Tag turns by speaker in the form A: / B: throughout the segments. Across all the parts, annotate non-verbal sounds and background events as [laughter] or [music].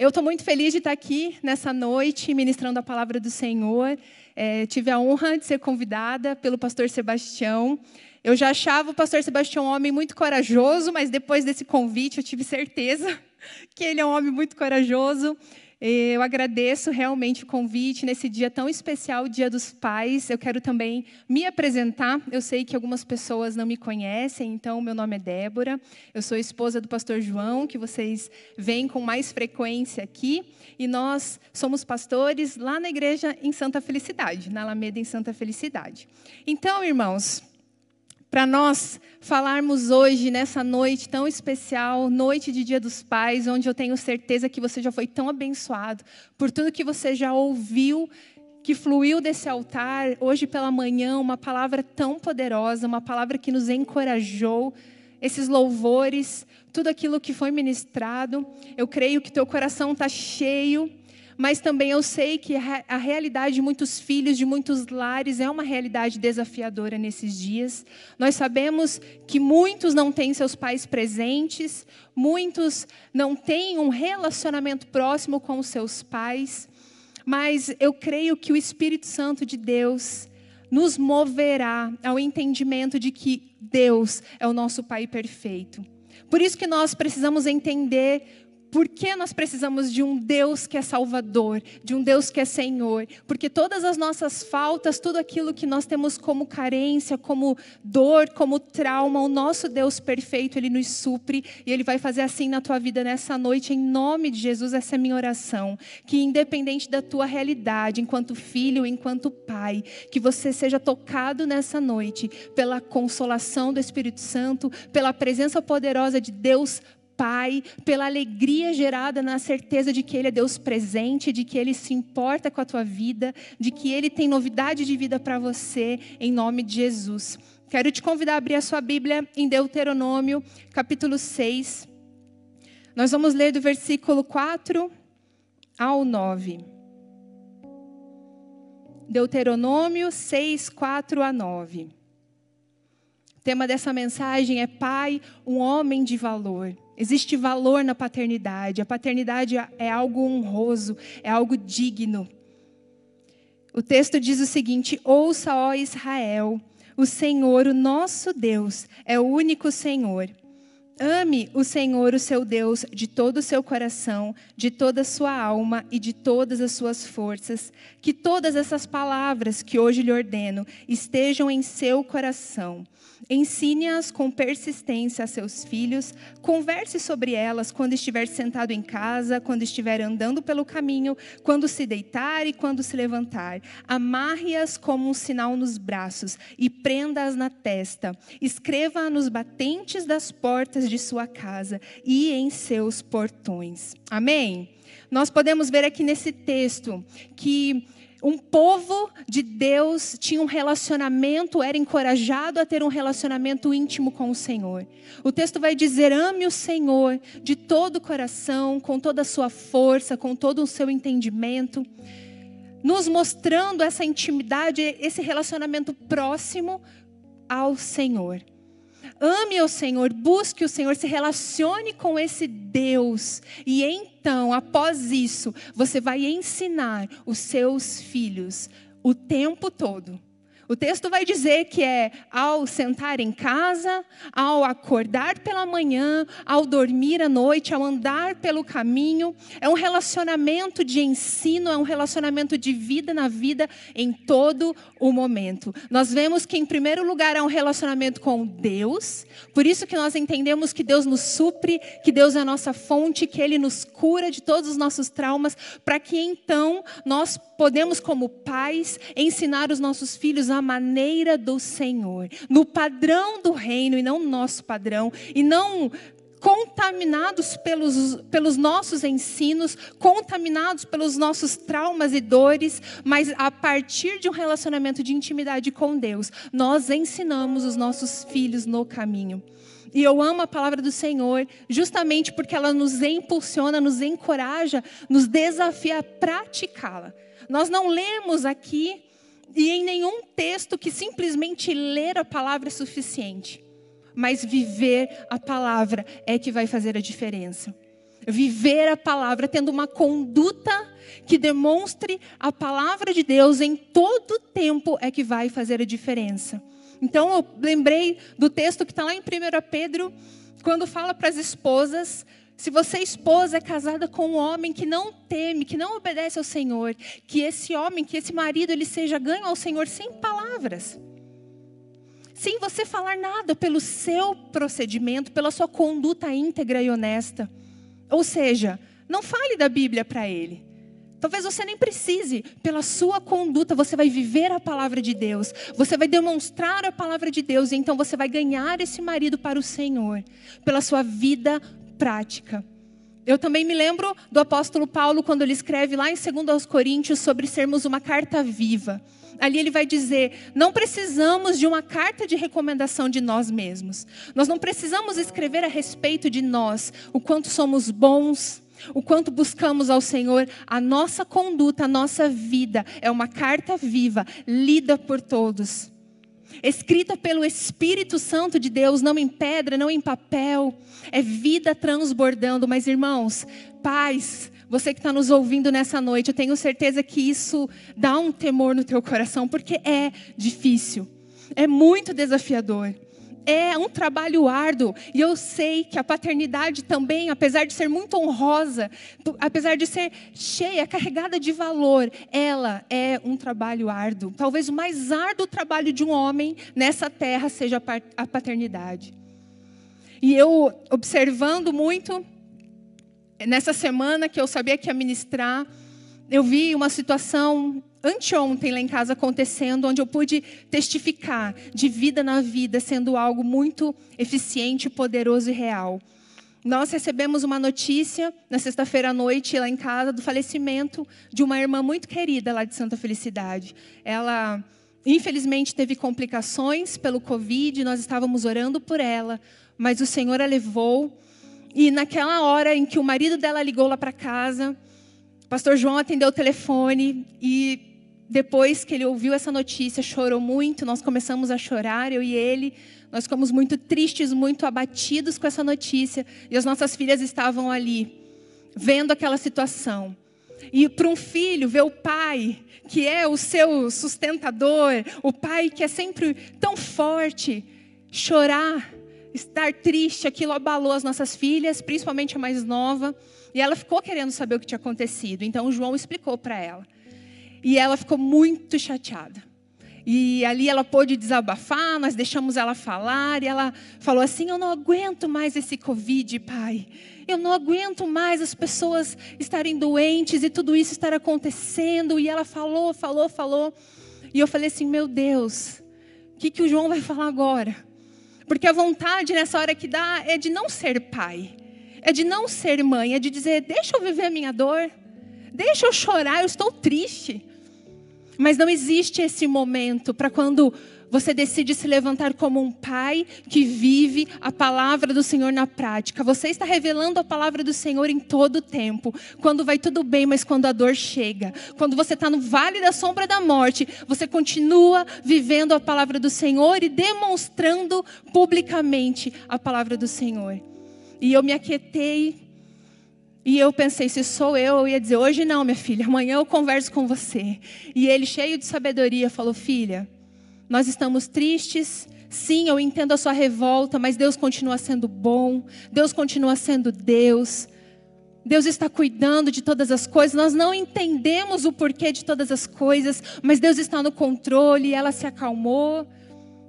A: Eu estou muito feliz de estar aqui nessa noite ministrando a palavra do Senhor. É, tive a honra de ser convidada pelo pastor Sebastião. Eu já achava o pastor Sebastião um homem muito corajoso, mas depois desse convite eu tive certeza [laughs] que ele é um homem muito corajoso. Eu agradeço realmente o convite nesse dia tão especial, Dia dos Pais. Eu quero também me apresentar. Eu sei que algumas pessoas não me conhecem, então meu nome é Débora. Eu sou esposa do pastor João, que vocês veem com mais frequência aqui. E nós somos pastores lá na igreja em Santa Felicidade, na Alameda em Santa Felicidade. Então, irmãos, para nós falarmos hoje, nessa noite tão especial, noite de Dia dos Pais, onde eu tenho certeza que você já foi tão abençoado por tudo que você já ouviu, que fluiu desse altar, hoje pela manhã, uma palavra tão poderosa, uma palavra que nos encorajou, esses louvores, tudo aquilo que foi ministrado. Eu creio que teu coração está cheio mas também eu sei que a realidade de muitos filhos, de muitos lares, é uma realidade desafiadora nesses dias. Nós sabemos que muitos não têm seus pais presentes, muitos não têm um relacionamento próximo com os seus pais, mas eu creio que o Espírito Santo de Deus nos moverá ao entendimento de que Deus é o nosso Pai perfeito. Por isso que nós precisamos entender por que nós precisamos de um Deus que é Salvador, de um Deus que é Senhor? Porque todas as nossas faltas, tudo aquilo que nós temos como carência, como dor, como trauma, o nosso Deus perfeito, Ele nos supre e Ele vai fazer assim na tua vida nessa noite, em nome de Jesus, essa é minha oração. Que independente da tua realidade, enquanto filho, enquanto pai, que você seja tocado nessa noite pela consolação do Espírito Santo, pela presença poderosa de Deus Pai, pela alegria gerada na certeza de que Ele é Deus presente, de que Ele se importa com a tua vida, de que Ele tem novidade de vida para você, em nome de Jesus. Quero te convidar a abrir a sua Bíblia em Deuteronômio, capítulo 6. Nós vamos ler do versículo 4 ao 9. Deuteronômio 6, 4 a 9. O tema dessa mensagem é Pai, um homem de valor. Existe valor na paternidade. A paternidade é algo honroso, é algo digno. O texto diz o seguinte: Ouça, ó Israel, o Senhor, o nosso Deus, é o único Senhor. Ame o Senhor, o seu Deus, de todo o seu coração, de toda a sua alma e de todas as suas forças. Que todas essas palavras que hoje lhe ordeno estejam em seu coração. Ensine-as com persistência a seus filhos, converse sobre elas quando estiver sentado em casa, quando estiver andando pelo caminho, quando se deitar e quando se levantar. Amarre-as como um sinal nos braços e prenda-as na testa. Escreva nos batentes das portas de sua casa e em seus portões. Amém? Nós podemos ver aqui nesse texto que um povo de Deus tinha um relacionamento, era encorajado a ter um relacionamento íntimo com o Senhor. O texto vai dizer: ame o Senhor de todo o coração, com toda a sua força, com todo o seu entendimento, nos mostrando essa intimidade, esse relacionamento próximo ao Senhor. Ame o Senhor, busque o Senhor, se relacione com esse Deus. E então, após isso, você vai ensinar os seus filhos o tempo todo o texto vai dizer que é ao sentar em casa, ao acordar pela manhã, ao dormir à noite, ao andar pelo caminho. É um relacionamento de ensino, é um relacionamento de vida na vida em todo o momento. Nós vemos que, em primeiro lugar, é um relacionamento com Deus, por isso que nós entendemos que Deus nos supre, que Deus é a nossa fonte, que Ele nos cura de todos os nossos traumas, para que então nós podemos, como pais, ensinar os nossos filhos a maneira do Senhor, no padrão do reino e não no nosso padrão, e não contaminados pelos, pelos nossos ensinos, contaminados pelos nossos traumas e dores, mas a partir de um relacionamento de intimidade com Deus, nós ensinamos os nossos filhos no caminho. E eu amo a palavra do Senhor, justamente porque ela nos impulsiona, nos encoraja, nos desafia a praticá-la. Nós não lemos aqui e em nenhum texto que simplesmente ler a palavra é suficiente. Mas viver a palavra é que vai fazer a diferença. viver a palavra, tendo uma conduta que demonstre a palavra de Deus em todo tempo é que vai fazer a diferença. Então eu lembrei do texto que está lá em 1 Pedro, quando fala para as esposas: se você, esposa, é casada com um homem que não teme, que não obedece ao Senhor, que esse homem, que esse marido, ele seja ganho ao Senhor sem palavras. Sem você falar nada pelo seu procedimento, pela sua conduta íntegra e honesta. Ou seja, não fale da Bíblia para ele. Talvez você nem precise, pela sua conduta, você vai viver a palavra de Deus, você vai demonstrar a palavra de Deus, e então você vai ganhar esse marido para o Senhor, pela sua vida prática. Eu também me lembro do apóstolo Paulo, quando ele escreve lá em 2 Coríntios sobre sermos uma carta viva. Ali ele vai dizer: não precisamos de uma carta de recomendação de nós mesmos. Nós não precisamos escrever a respeito de nós, o quanto somos bons, o quanto buscamos ao Senhor, a nossa conduta, a nossa vida é uma carta viva, lida por todos. Escrita pelo Espírito Santo de Deus, não em pedra, não em papel, é vida transbordando. Mas, irmãos, paz, você que está nos ouvindo nessa noite, eu tenho certeza que isso dá um temor no teu coração, porque é difícil, é muito desafiador é um trabalho árduo. E eu sei que a paternidade também, apesar de ser muito honrosa, apesar de ser cheia, carregada de valor, ela é um trabalho árduo. Talvez o mais árduo trabalho de um homem nessa terra seja a paternidade. E eu, observando muito, nessa semana que eu sabia que ia ministrar, eu vi uma situação anteontem lá em casa acontecendo, onde eu pude testificar de vida na vida, sendo algo muito eficiente, poderoso e real. Nós recebemos uma notícia na sexta-feira à noite lá em casa do falecimento de uma irmã muito querida lá de Santa Felicidade. Ela, infelizmente, teve complicações pelo Covid, nós estávamos orando por ela, mas o Senhor a levou. E naquela hora em que o marido dela ligou lá para casa, pastor João atendeu o telefone e depois que ele ouviu essa notícia, chorou muito. Nós começamos a chorar, eu e ele. Nós ficamos muito tristes, muito abatidos com essa notícia. E as nossas filhas estavam ali, vendo aquela situação. E para um filho ver o pai, que é o seu sustentador, o pai que é sempre tão forte, chorar, estar triste, aquilo abalou as nossas filhas, principalmente a mais nova. E ela ficou querendo saber o que tinha acontecido. Então João explicou para ela. E ela ficou muito chateada. E ali ela pôde desabafar, nós deixamos ela falar, e ela falou assim: Eu não aguento mais esse Covid, pai. Eu não aguento mais as pessoas estarem doentes e tudo isso estar acontecendo. E ela falou, falou, falou. E eu falei assim: Meu Deus, o que, que o João vai falar agora? Porque a vontade nessa hora que dá é de não ser pai, é de não ser mãe, é de dizer: Deixa eu viver a minha dor, deixa eu chorar, eu estou triste. Mas não existe esse momento para quando você decide se levantar como um pai que vive a palavra do Senhor na prática. Você está revelando a palavra do Senhor em todo o tempo. Quando vai tudo bem, mas quando a dor chega. Quando você está no vale da sombra da morte, você continua vivendo a palavra do Senhor e demonstrando publicamente a palavra do Senhor. E eu me aquietei e eu pensei, se sou eu, eu ia dizer: hoje não, minha filha, amanhã eu converso com você. E ele, cheio de sabedoria, falou: Filha, nós estamos tristes. Sim, eu entendo a sua revolta, mas Deus continua sendo bom. Deus continua sendo Deus. Deus está cuidando de todas as coisas. Nós não entendemos o porquê de todas as coisas, mas Deus está no controle. Ela se acalmou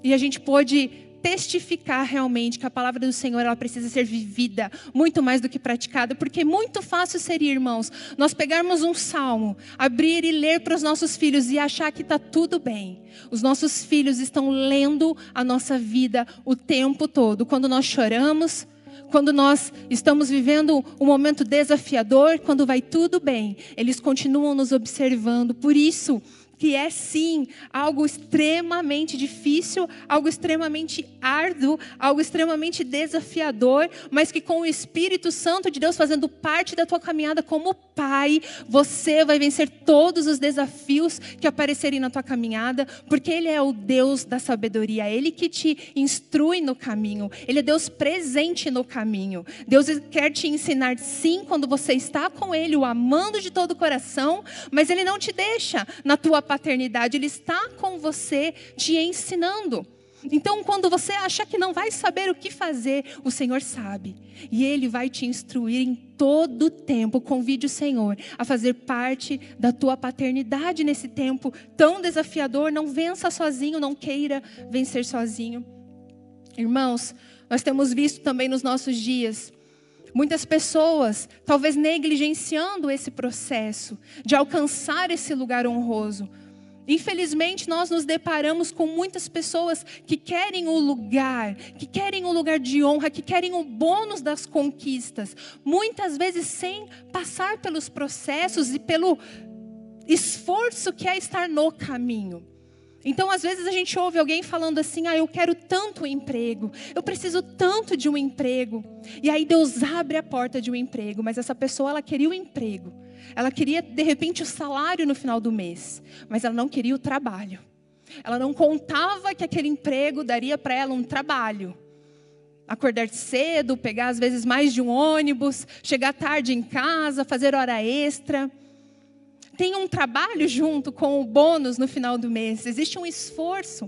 A: e a gente pôde testificar realmente que a palavra do Senhor ela precisa ser vivida muito mais do que praticada, porque muito fácil seria, irmãos, nós pegarmos um salmo, abrir e ler para os nossos filhos e achar que está tudo bem. Os nossos filhos estão lendo a nossa vida o tempo todo. Quando nós choramos, quando nós estamos vivendo um momento desafiador, quando vai tudo bem, eles continuam nos observando. Por isso, que é sim algo extremamente difícil, algo extremamente árduo, algo extremamente desafiador, mas que com o Espírito Santo de Deus fazendo parte da tua caminhada como pai, você vai vencer todos os desafios que aparecerem na tua caminhada, porque Ele é o Deus da sabedoria, Ele que te instrui no caminho, Ele é Deus presente no caminho. Deus quer te ensinar sim quando você está com Ele, o amando de todo o coração, mas Ele não te deixa na tua paternidade, Ele está com você te ensinando. Então, quando você acha que não vai saber o que fazer, o Senhor sabe. E Ele vai te instruir em todo o tempo. Convide o Senhor a fazer parte da tua paternidade nesse tempo tão desafiador. Não vença sozinho, não queira vencer sozinho. Irmãos, nós temos visto também nos nossos dias muitas pessoas talvez negligenciando esse processo de alcançar esse lugar honroso Infelizmente, nós nos deparamos com muitas pessoas que querem o lugar, que querem o lugar de honra, que querem o bônus das conquistas, muitas vezes sem passar pelos processos e pelo esforço que é estar no caminho. Então, às vezes a gente ouve alguém falando assim: "Ah, eu quero tanto emprego, eu preciso tanto de um emprego". E aí Deus abre a porta de um emprego, mas essa pessoa ela queria o um emprego. Ela queria de repente o salário no final do mês, mas ela não queria o trabalho. Ela não contava que aquele emprego daria para ela um trabalho. Acordar cedo, pegar às vezes mais de um ônibus, chegar tarde em casa, fazer hora extra tem um trabalho junto com o bônus no final do mês, existe um esforço.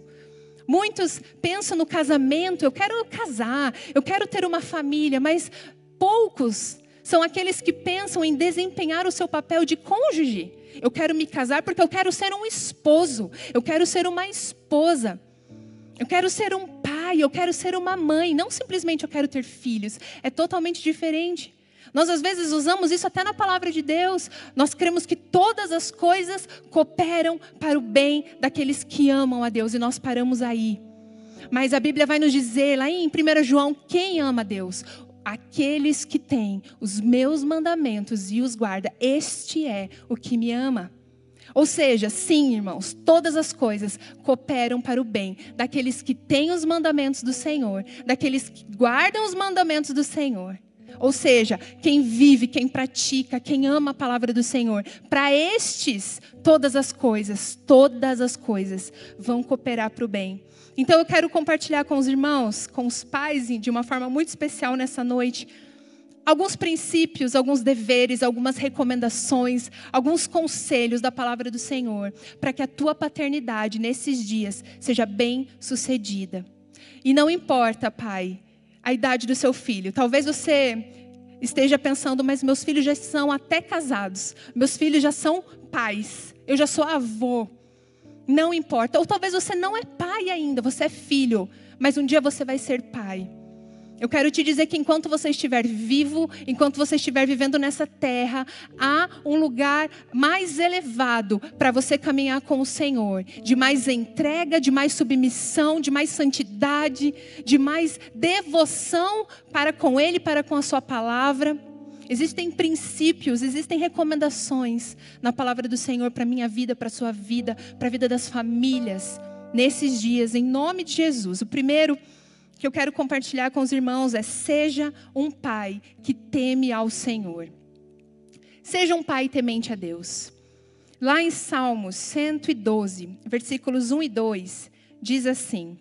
A: Muitos pensam no casamento, eu quero casar, eu quero ter uma família, mas poucos são aqueles que pensam em desempenhar o seu papel de cônjuge. Eu quero me casar porque eu quero ser um esposo, eu quero ser uma esposa. Eu quero ser um pai, eu quero ser uma mãe, não simplesmente eu quero ter filhos. É totalmente diferente. Nós às vezes usamos isso até na palavra de Deus. Nós cremos que todas as coisas cooperam para o bem daqueles que amam a Deus e nós paramos aí. Mas a Bíblia vai nos dizer lá em 1 João: quem ama Deus? Aqueles que têm os meus mandamentos e os guarda, este é o que me ama. Ou seja, sim, irmãos, todas as coisas cooperam para o bem daqueles que têm os mandamentos do Senhor, daqueles que guardam os mandamentos do Senhor. Ou seja, quem vive, quem pratica, quem ama a palavra do Senhor, para estes, todas as coisas, todas as coisas vão cooperar para o bem. Então eu quero compartilhar com os irmãos, com os pais, de uma forma muito especial nessa noite, alguns princípios, alguns deveres, algumas recomendações, alguns conselhos da palavra do Senhor, para que a tua paternidade nesses dias seja bem sucedida. E não importa, pai, a idade do seu filho. Talvez você esteja pensando, mas meus filhos já são até casados, meus filhos já são pais, eu já sou avô. Não importa. Ou talvez você não é pai ainda, você é filho, mas um dia você vai ser pai. Eu quero te dizer que enquanto você estiver vivo, enquanto você estiver vivendo nessa terra, há um lugar mais elevado para você caminhar com o Senhor, de mais entrega, de mais submissão, de mais santidade, de mais devoção para com Ele, para com a Sua palavra. Existem princípios, existem recomendações na palavra do Senhor para minha vida, para sua vida, para a vida das famílias, nesses dias, em nome de Jesus. O primeiro que eu quero compartilhar com os irmãos é: seja um pai que teme ao Senhor. Seja um pai temente a Deus. Lá em Salmos 112, versículos 1 e 2, diz assim: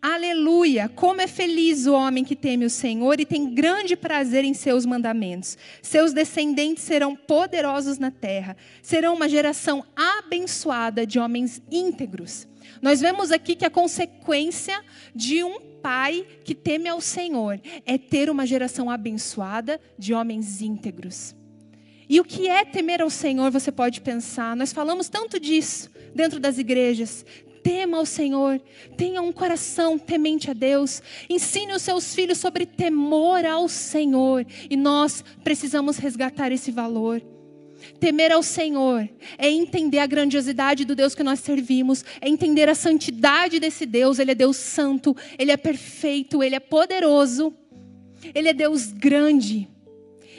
A: Aleluia! Como é feliz o homem que teme o Senhor e tem grande prazer em seus mandamentos. Seus descendentes serão poderosos na terra, serão uma geração abençoada de homens íntegros. Nós vemos aqui que a consequência de um pai que teme ao Senhor é ter uma geração abençoada de homens íntegros. E o que é temer ao Senhor, você pode pensar. Nós falamos tanto disso dentro das igrejas. Tema ao Senhor, tenha um coração temente a Deus, ensine os seus filhos sobre temor ao Senhor, e nós precisamos resgatar esse valor. Temer ao Senhor é entender a grandiosidade do Deus que nós servimos, é entender a santidade desse Deus. Ele é Deus santo, ele é perfeito, ele é poderoso, ele é Deus grande.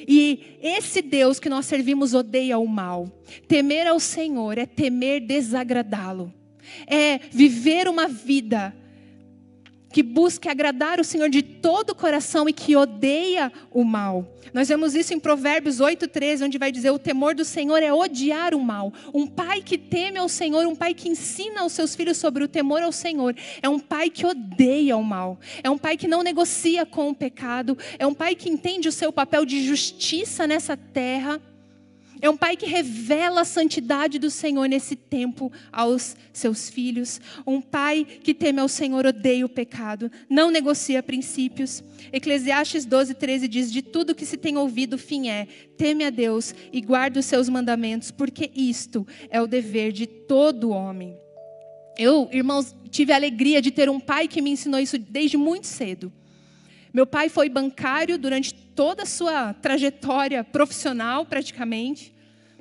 A: E esse Deus que nós servimos odeia o mal. Temer ao Senhor é temer desagradá-lo. É viver uma vida que busca agradar o Senhor de todo o coração e que odeia o mal. Nós vemos isso em Provérbios 8:13, onde vai dizer: "O temor do Senhor é odiar o mal". Um pai que teme ao Senhor, um pai que ensina aos seus filhos sobre o temor ao Senhor, é um pai que odeia o mal. É um pai que não negocia com o pecado, é um pai que entende o seu papel de justiça nessa terra é um pai que revela a santidade do Senhor nesse tempo aos seus filhos. Um pai que teme ao Senhor, odeia o pecado, não negocia princípios. Eclesiastes 12, 13 diz: De tudo que se tem ouvido, fim é: teme a Deus e guarde os seus mandamentos, porque isto é o dever de todo homem. Eu, irmãos, tive a alegria de ter um pai que me ensinou isso desde muito cedo. Meu pai foi bancário durante toda a sua trajetória profissional, praticamente.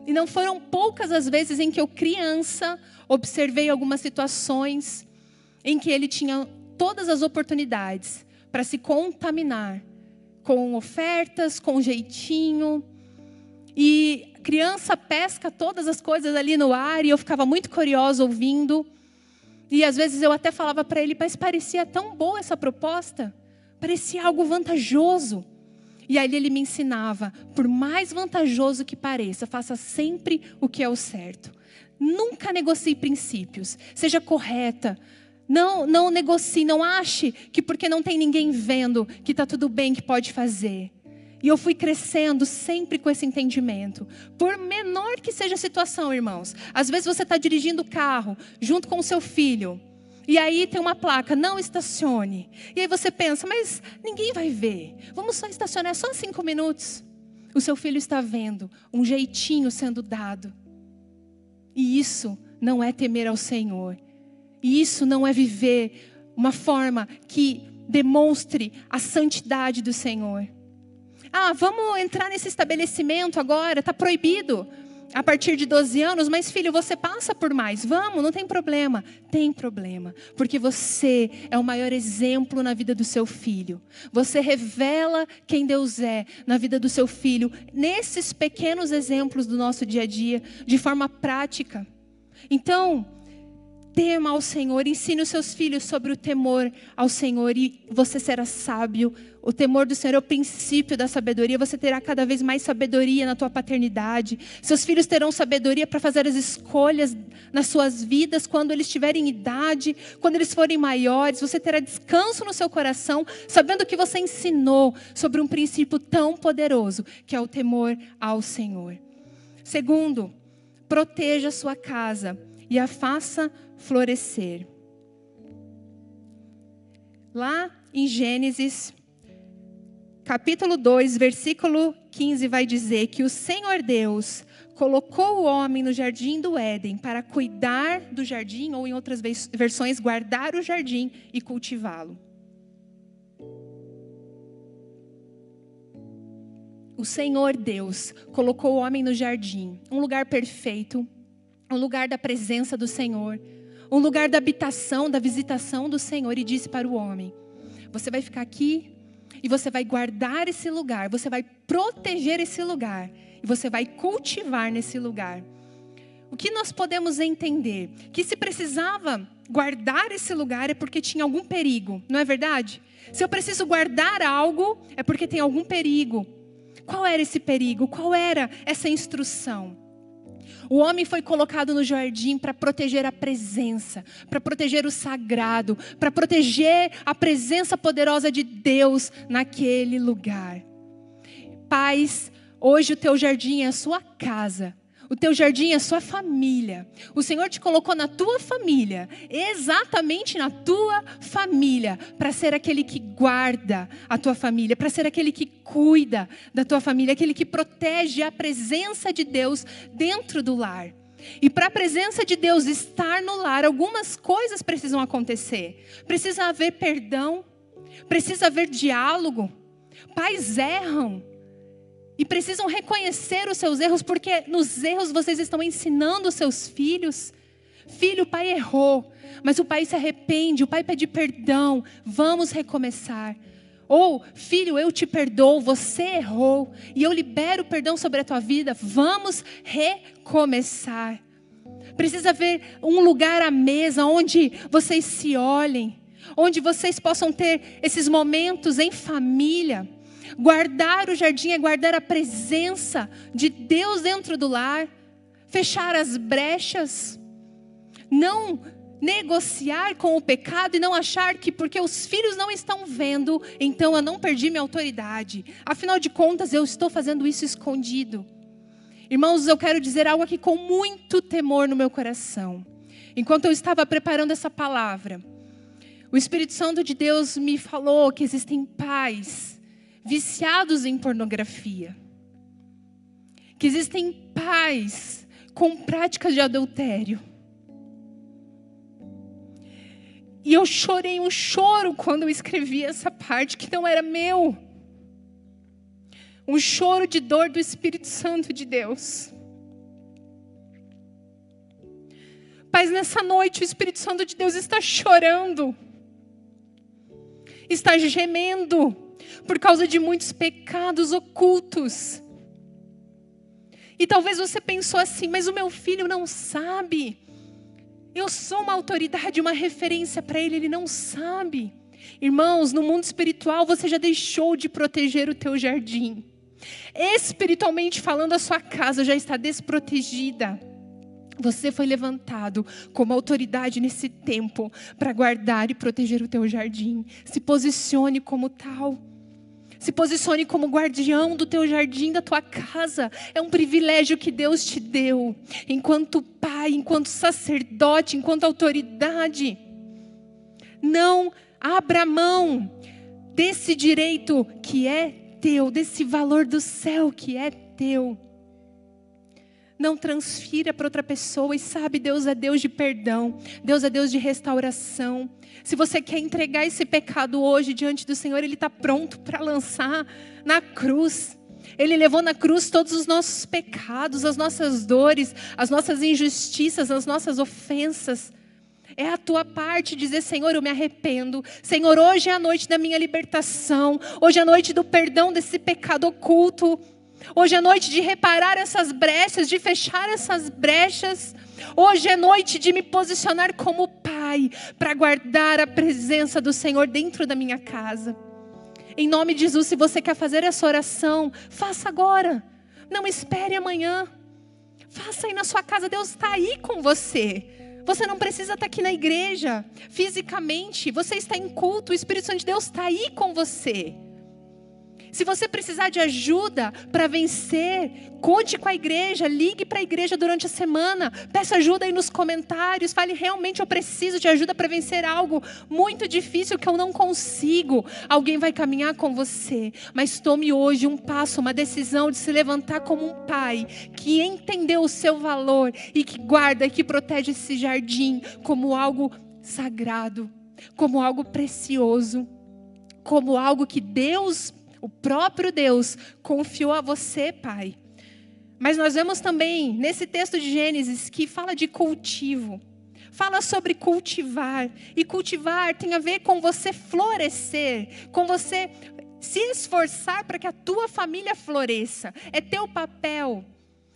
A: E não foram poucas as vezes em que eu, criança, observei algumas situações em que ele tinha todas as oportunidades para se contaminar com ofertas, com jeitinho. E criança pesca todas as coisas ali no ar e eu ficava muito curiosa ouvindo. E às vezes eu até falava para ele, mas parecia tão boa essa proposta. Parecia algo vantajoso. E aí ele me ensinava, por mais vantajoso que pareça, faça sempre o que é o certo. Nunca negocie princípios. Seja correta. Não, não negocie, não ache que porque não tem ninguém vendo que está tudo bem que pode fazer. E eu fui crescendo sempre com esse entendimento. Por menor que seja a situação, irmãos. Às vezes você está dirigindo o carro junto com o seu filho. E aí tem uma placa, não estacione. E aí você pensa, mas ninguém vai ver. Vamos só estacionar só cinco minutos. O seu filho está vendo um jeitinho sendo dado. E isso não é temer ao Senhor. E isso não é viver uma forma que demonstre a santidade do Senhor. Ah, vamos entrar nesse estabelecimento agora, está proibido a partir de 12 anos, mas filho, você passa por mais. Vamos, não tem problema. Tem problema, porque você é o maior exemplo na vida do seu filho. Você revela quem Deus é na vida do seu filho, nesses pequenos exemplos do nosso dia a dia, de forma prática. Então, tema ao Senhor, ensine os seus filhos sobre o temor ao Senhor e você será sábio. O temor do Senhor é o princípio da sabedoria. Você terá cada vez mais sabedoria na tua paternidade. Seus filhos terão sabedoria para fazer as escolhas nas suas vidas quando eles tiverem idade, quando eles forem maiores. Você terá descanso no seu coração, sabendo que você ensinou sobre um princípio tão poderoso que é o temor ao Senhor. Segundo, proteja a sua casa e a faça florescer. Lá em Gênesis, capítulo 2, versículo 15, vai dizer que o Senhor Deus colocou o homem no jardim do Éden para cuidar do jardim, ou em outras versões, guardar o jardim e cultivá-lo. O Senhor Deus colocou o homem no jardim, um lugar perfeito, um lugar da presença do Senhor, um lugar da habitação, da visitação do Senhor, e disse para o homem: Você vai ficar aqui e você vai guardar esse lugar, você vai proteger esse lugar, e você vai cultivar nesse lugar. O que nós podemos entender? Que se precisava guardar esse lugar é porque tinha algum perigo, não é verdade? Se eu preciso guardar algo, é porque tem algum perigo. Qual era esse perigo? Qual era essa instrução? O homem foi colocado no jardim para proteger a presença, para proteger o sagrado, para proteger a presença poderosa de Deus naquele lugar. Pais, hoje o teu jardim é a sua casa. O teu jardim é sua família. O Senhor te colocou na tua família, exatamente na tua família, para ser aquele que guarda a tua família, para ser aquele que cuida da tua família, aquele que protege a presença de Deus dentro do lar. E para a presença de Deus estar no lar, algumas coisas precisam acontecer. Precisa haver perdão, precisa haver diálogo. Pais erram, e precisam reconhecer os seus erros, porque nos erros vocês estão ensinando os seus filhos. Filho, o pai errou, mas o pai se arrepende, o pai pede perdão. Vamos recomeçar. Ou, filho, eu te perdoo, você errou, e eu libero perdão sobre a tua vida, vamos recomeçar. Precisa haver um lugar à mesa onde vocês se olhem, onde vocês possam ter esses momentos em família. Guardar o jardim é guardar a presença de Deus dentro do lar, fechar as brechas, não negociar com o pecado e não achar que porque os filhos não estão vendo, então eu não perdi minha autoridade. Afinal de contas, eu estou fazendo isso escondido. Irmãos, eu quero dizer algo aqui com muito temor no meu coração. Enquanto eu estava preparando essa palavra, o Espírito Santo de Deus me falou que existem pais viciados em pornografia. Que existem pais com práticas de adultério E eu chorei um choro quando eu escrevi essa parte que não era meu. Um choro de dor do Espírito Santo de Deus. Mas nessa noite o Espírito Santo de Deus está chorando, está gemendo por causa de muitos pecados ocultos. E talvez você pensou assim, mas o meu filho não sabe. Eu sou uma autoridade, uma referência para ele, ele não sabe. Irmãos, no mundo espiritual você já deixou de proteger o teu jardim. Espiritualmente falando, a sua casa já está desprotegida. Você foi levantado como autoridade nesse tempo para guardar e proteger o teu jardim. Se posicione como tal. Se posicione como guardião do teu jardim, da tua casa. É um privilégio que Deus te deu, enquanto pai, enquanto sacerdote, enquanto autoridade. Não abra mão desse direito que é teu, desse valor do céu que é teu. Não transfira para outra pessoa e sabe, Deus é Deus de perdão, Deus é Deus de restauração. Se você quer entregar esse pecado hoje diante do Senhor, Ele está pronto para lançar na cruz. Ele levou na cruz todos os nossos pecados, as nossas dores, as nossas injustiças, as nossas ofensas. É a tua parte dizer, Senhor, eu me arrependo. Senhor, hoje é a noite da minha libertação. Hoje é a noite do perdão desse pecado oculto. Hoje é noite de reparar essas brechas, de fechar essas brechas. Hoje é noite de me posicionar como pai para guardar a presença do Senhor dentro da minha casa. Em nome de Jesus, se você quer fazer essa oração, faça agora. Não espere amanhã. Faça aí na sua casa, Deus está aí com você. Você não precisa estar aqui na igreja fisicamente. Você está em culto, o Espírito Santo de Deus está aí com você. Se você precisar de ajuda para vencer, conte com a igreja, ligue para a igreja durante a semana, peça ajuda aí nos comentários, fale realmente eu preciso de ajuda para vencer algo muito difícil que eu não consigo. Alguém vai caminhar com você, mas tome hoje um passo, uma decisão de se levantar como um pai que entendeu o seu valor e que guarda e que protege esse jardim como algo sagrado, como algo precioso, como algo que Deus o próprio Deus confiou a você, pai. Mas nós vemos também nesse texto de Gênesis que fala de cultivo. Fala sobre cultivar. E cultivar tem a ver com você florescer, com você se esforçar para que a tua família floresça. É teu papel.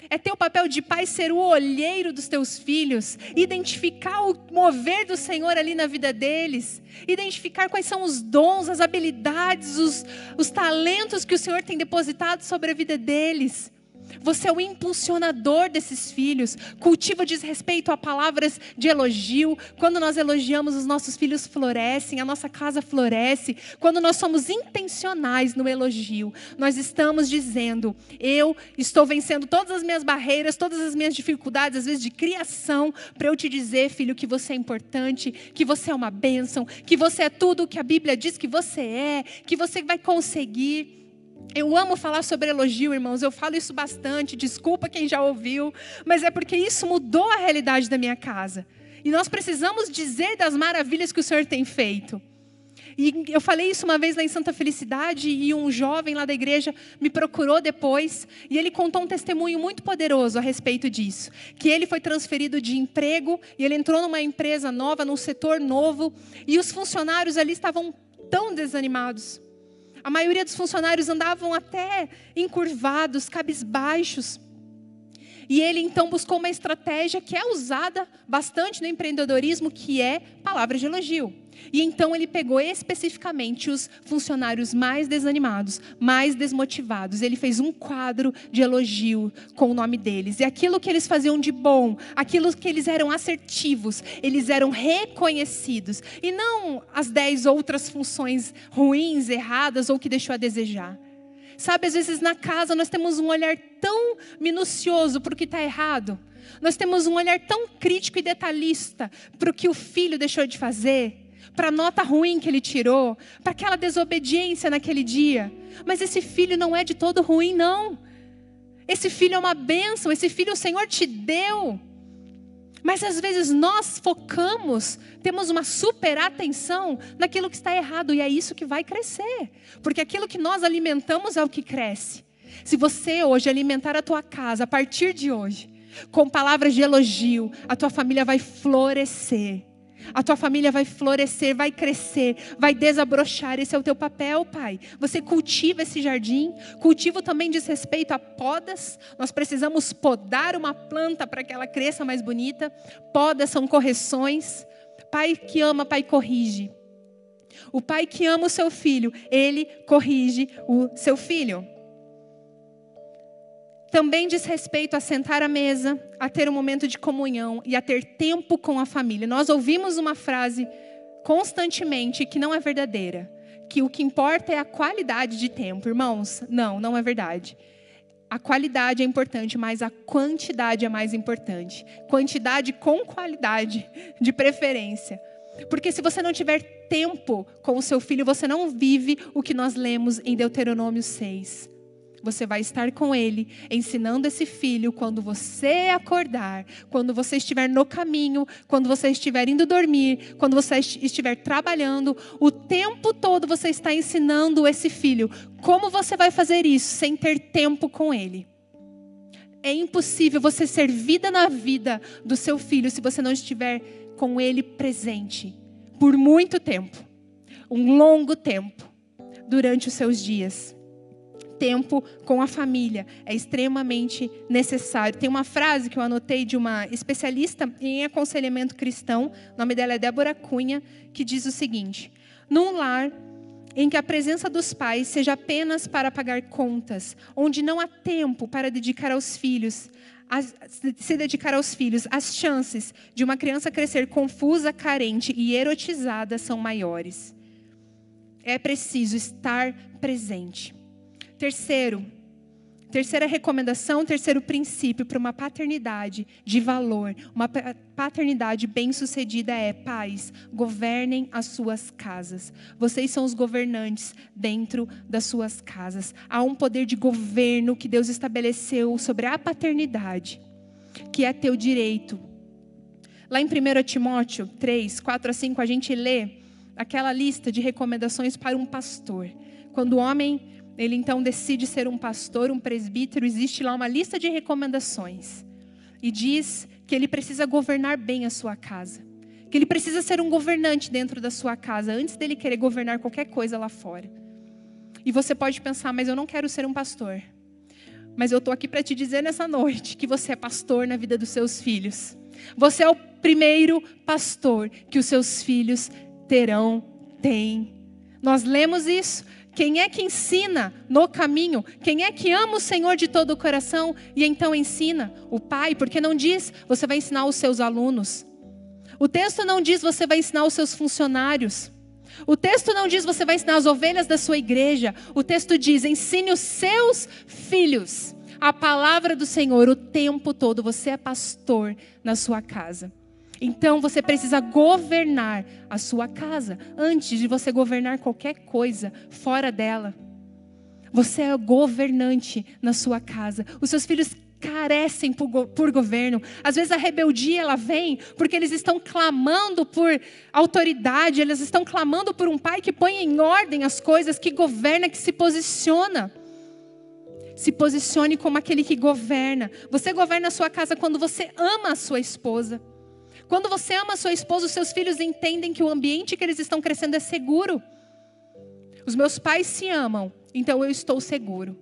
A: É teu papel de pai ser o olheiro dos teus filhos, identificar o mover do Senhor ali na vida deles, identificar quais são os dons, as habilidades, os, os talentos que o Senhor tem depositado sobre a vida deles. Você é o impulsionador desses filhos. Cultiva diz respeito a palavras de elogio. Quando nós elogiamos, os nossos filhos florescem, a nossa casa floresce. Quando nós somos intencionais no elogio, nós estamos dizendo: eu estou vencendo todas as minhas barreiras, todas as minhas dificuldades, às vezes de criação, para eu te dizer, filho, que você é importante, que você é uma bênção, que você é tudo o que a Bíblia diz que você é, que você vai conseguir. Eu amo falar sobre elogio, irmãos. Eu falo isso bastante. Desculpa quem já ouviu, mas é porque isso mudou a realidade da minha casa. E nós precisamos dizer das maravilhas que o Senhor tem feito. E eu falei isso uma vez lá em Santa Felicidade e um jovem lá da igreja me procurou depois e ele contou um testemunho muito poderoso a respeito disso, que ele foi transferido de emprego e ele entrou numa empresa nova, num setor novo e os funcionários ali estavam tão desanimados A maioria dos funcionários andavam até encurvados, cabisbaixos. E ele então buscou uma estratégia que é usada bastante no empreendedorismo, que é palavras de elogio. E então ele pegou especificamente os funcionários mais desanimados, mais desmotivados. Ele fez um quadro de elogio com o nome deles. E aquilo que eles faziam de bom, aquilo que eles eram assertivos, eles eram reconhecidos. E não as dez outras funções ruins, erradas ou que deixou a desejar. Sabe, às vezes na casa nós temos um olhar tão minucioso para o que está errado. Nós temos um olhar tão crítico e detalhista para o que o filho deixou de fazer para a nota ruim que ele tirou, para aquela desobediência naquele dia. Mas esse filho não é de todo ruim, não. Esse filho é uma bênção, esse filho o Senhor te deu. Mas às vezes nós focamos, temos uma super atenção naquilo que está errado, e é isso que vai crescer. Porque aquilo que nós alimentamos é o que cresce. Se você hoje alimentar a tua casa a partir de hoje, com palavras de elogio, a tua família vai florescer. A tua família vai florescer, vai crescer, vai desabrochar. Esse é o teu papel, pai. Você cultiva esse jardim. Cultivo também diz respeito a podas. Nós precisamos podar uma planta para que ela cresça mais bonita. Podas são correções. Pai que ama, pai corrige. O pai que ama o seu filho, ele corrige o seu filho também diz respeito a sentar à mesa, a ter um momento de comunhão e a ter tempo com a família. Nós ouvimos uma frase constantemente que não é verdadeira, que o que importa é a qualidade de tempo. Irmãos, não, não é verdade. A qualidade é importante, mas a quantidade é mais importante. Quantidade com qualidade, de preferência. Porque se você não tiver tempo com o seu filho, você não vive o que nós lemos em Deuteronômio 6. Você vai estar com ele, ensinando esse filho quando você acordar, quando você estiver no caminho, quando você estiver indo dormir, quando você estiver trabalhando, o tempo todo você está ensinando esse filho. Como você vai fazer isso sem ter tempo com ele? É impossível você ser vida na vida do seu filho se você não estiver com ele presente por muito tempo um longo tempo durante os seus dias tempo com a família é extremamente necessário. Tem uma frase que eu anotei de uma especialista em aconselhamento cristão, o nome dela é Débora Cunha, que diz o seguinte: Num lar em que a presença dos pais seja apenas para pagar contas, onde não há tempo para dedicar aos filhos, se dedicar aos filhos, as chances de uma criança crescer confusa, carente e erotizada são maiores. É preciso estar presente. Terceiro, terceira recomendação, terceiro princípio para uma paternidade de valor, uma paternidade bem-sucedida é: pais, governem as suas casas. Vocês são os governantes dentro das suas casas. Há um poder de governo que Deus estabeleceu sobre a paternidade, que é teu direito. Lá em 1 Timóteo 3, 4 a 5, a gente lê aquela lista de recomendações para um pastor. Quando o homem ele então decide ser um pastor, um presbítero, existe lá uma lista de recomendações. E diz que ele precisa governar bem a sua casa. Que ele precisa ser um governante dentro da sua casa, antes dele querer governar qualquer coisa lá fora. E você pode pensar, mas eu não quero ser um pastor. Mas eu estou aqui para te dizer nessa noite que você é pastor na vida dos seus filhos. Você é o primeiro pastor que os seus filhos terão, têm. Nós lemos isso quem é que ensina no caminho? Quem é que ama o Senhor de todo o coração e então ensina? O Pai, porque não diz você vai ensinar os seus alunos. O texto não diz você vai ensinar os seus funcionários. O texto não diz você vai ensinar as ovelhas da sua igreja. O texto diz ensine os seus filhos a palavra do Senhor o tempo todo. Você é pastor na sua casa. Então você precisa governar a sua casa antes de você governar qualquer coisa fora dela. Você é governante na sua casa. Os seus filhos carecem por, por, governo. Às vezes a rebeldia ela vem porque eles estão clamando por autoridade, eles estão clamando por um pai que põe em ordem as coisas, que governa, que se posiciona. Se posicione como aquele que governa. Você governa a sua casa quando você ama a sua esposa. Quando você ama sua esposa, os seus filhos entendem que o ambiente que eles estão crescendo é seguro. Os meus pais se amam, então eu estou seguro.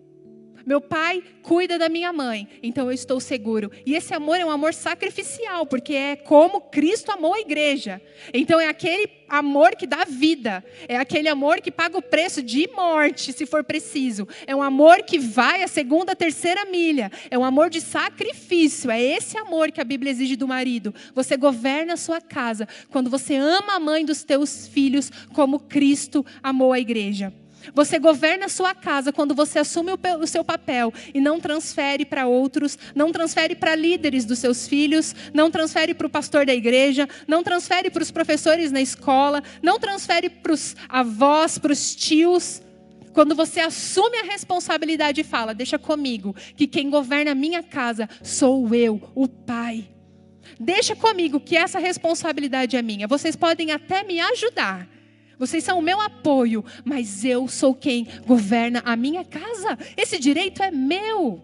A: Meu pai cuida da minha mãe, então eu estou seguro. E esse amor é um amor sacrificial, porque é como Cristo amou a igreja. Então é aquele amor que dá vida, é aquele amor que paga o preço de morte, se for preciso. É um amor que vai a segunda, terceira milha. É um amor de sacrifício. É esse amor que a Bíblia exige do marido. Você governa a sua casa quando você ama a mãe dos teus filhos como Cristo amou a igreja. Você governa a sua casa quando você assume o seu papel e não transfere para outros, não transfere para líderes dos seus filhos, não transfere para o pastor da igreja, não transfere para os professores na escola, não transfere para os avós, para os tios. Quando você assume a responsabilidade e fala: Deixa comigo, que quem governa a minha casa sou eu, o pai. Deixa comigo que essa responsabilidade é minha. Vocês podem até me ajudar vocês são o meu apoio, mas eu sou quem governa a minha casa. Esse direito é meu.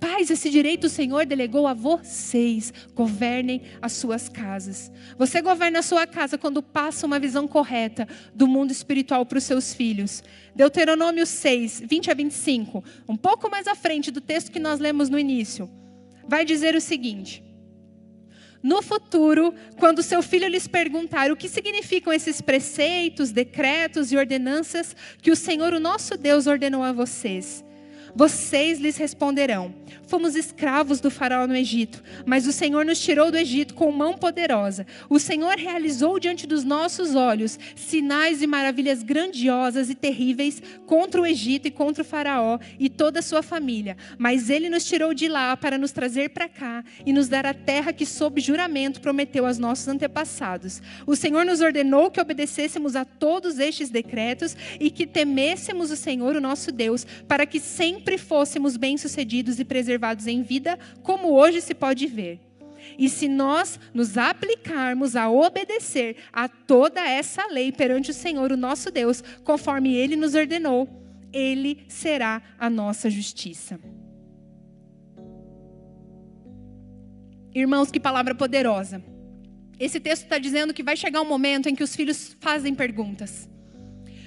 A: Pais, esse direito o Senhor delegou a vocês. Governem as suas casas. Você governa a sua casa quando passa uma visão correta do mundo espiritual para os seus filhos. Deuteronômio 6, 20 a 25, um pouco mais à frente do texto que nós lemos no início, vai dizer o seguinte: no futuro, quando seu filho lhes perguntar o que significam esses preceitos, decretos e ordenanças que o Senhor, o nosso Deus, ordenou a vocês, vocês lhes responderão: Fomos escravos do faraó no Egito, mas o Senhor nos tirou do Egito com mão poderosa. O Senhor realizou diante dos nossos olhos sinais e maravilhas grandiosas e terríveis contra o Egito e contra o faraó e toda a sua família. Mas ele nos tirou de lá para nos trazer para cá e nos dar a terra que sob juramento prometeu aos nossos antepassados. O Senhor nos ordenou que obedecêssemos a todos estes decretos e que temêssemos o Senhor, o nosso Deus, para que sempre fôssemos bem-sucedidos e preservados em vida, como hoje se pode ver. E se nós nos aplicarmos a obedecer a toda essa lei perante o Senhor, o nosso Deus, conforme ele nos ordenou, ele será a nossa justiça. Irmãos, que palavra poderosa. Esse texto está dizendo que vai chegar um momento em que os filhos fazem perguntas.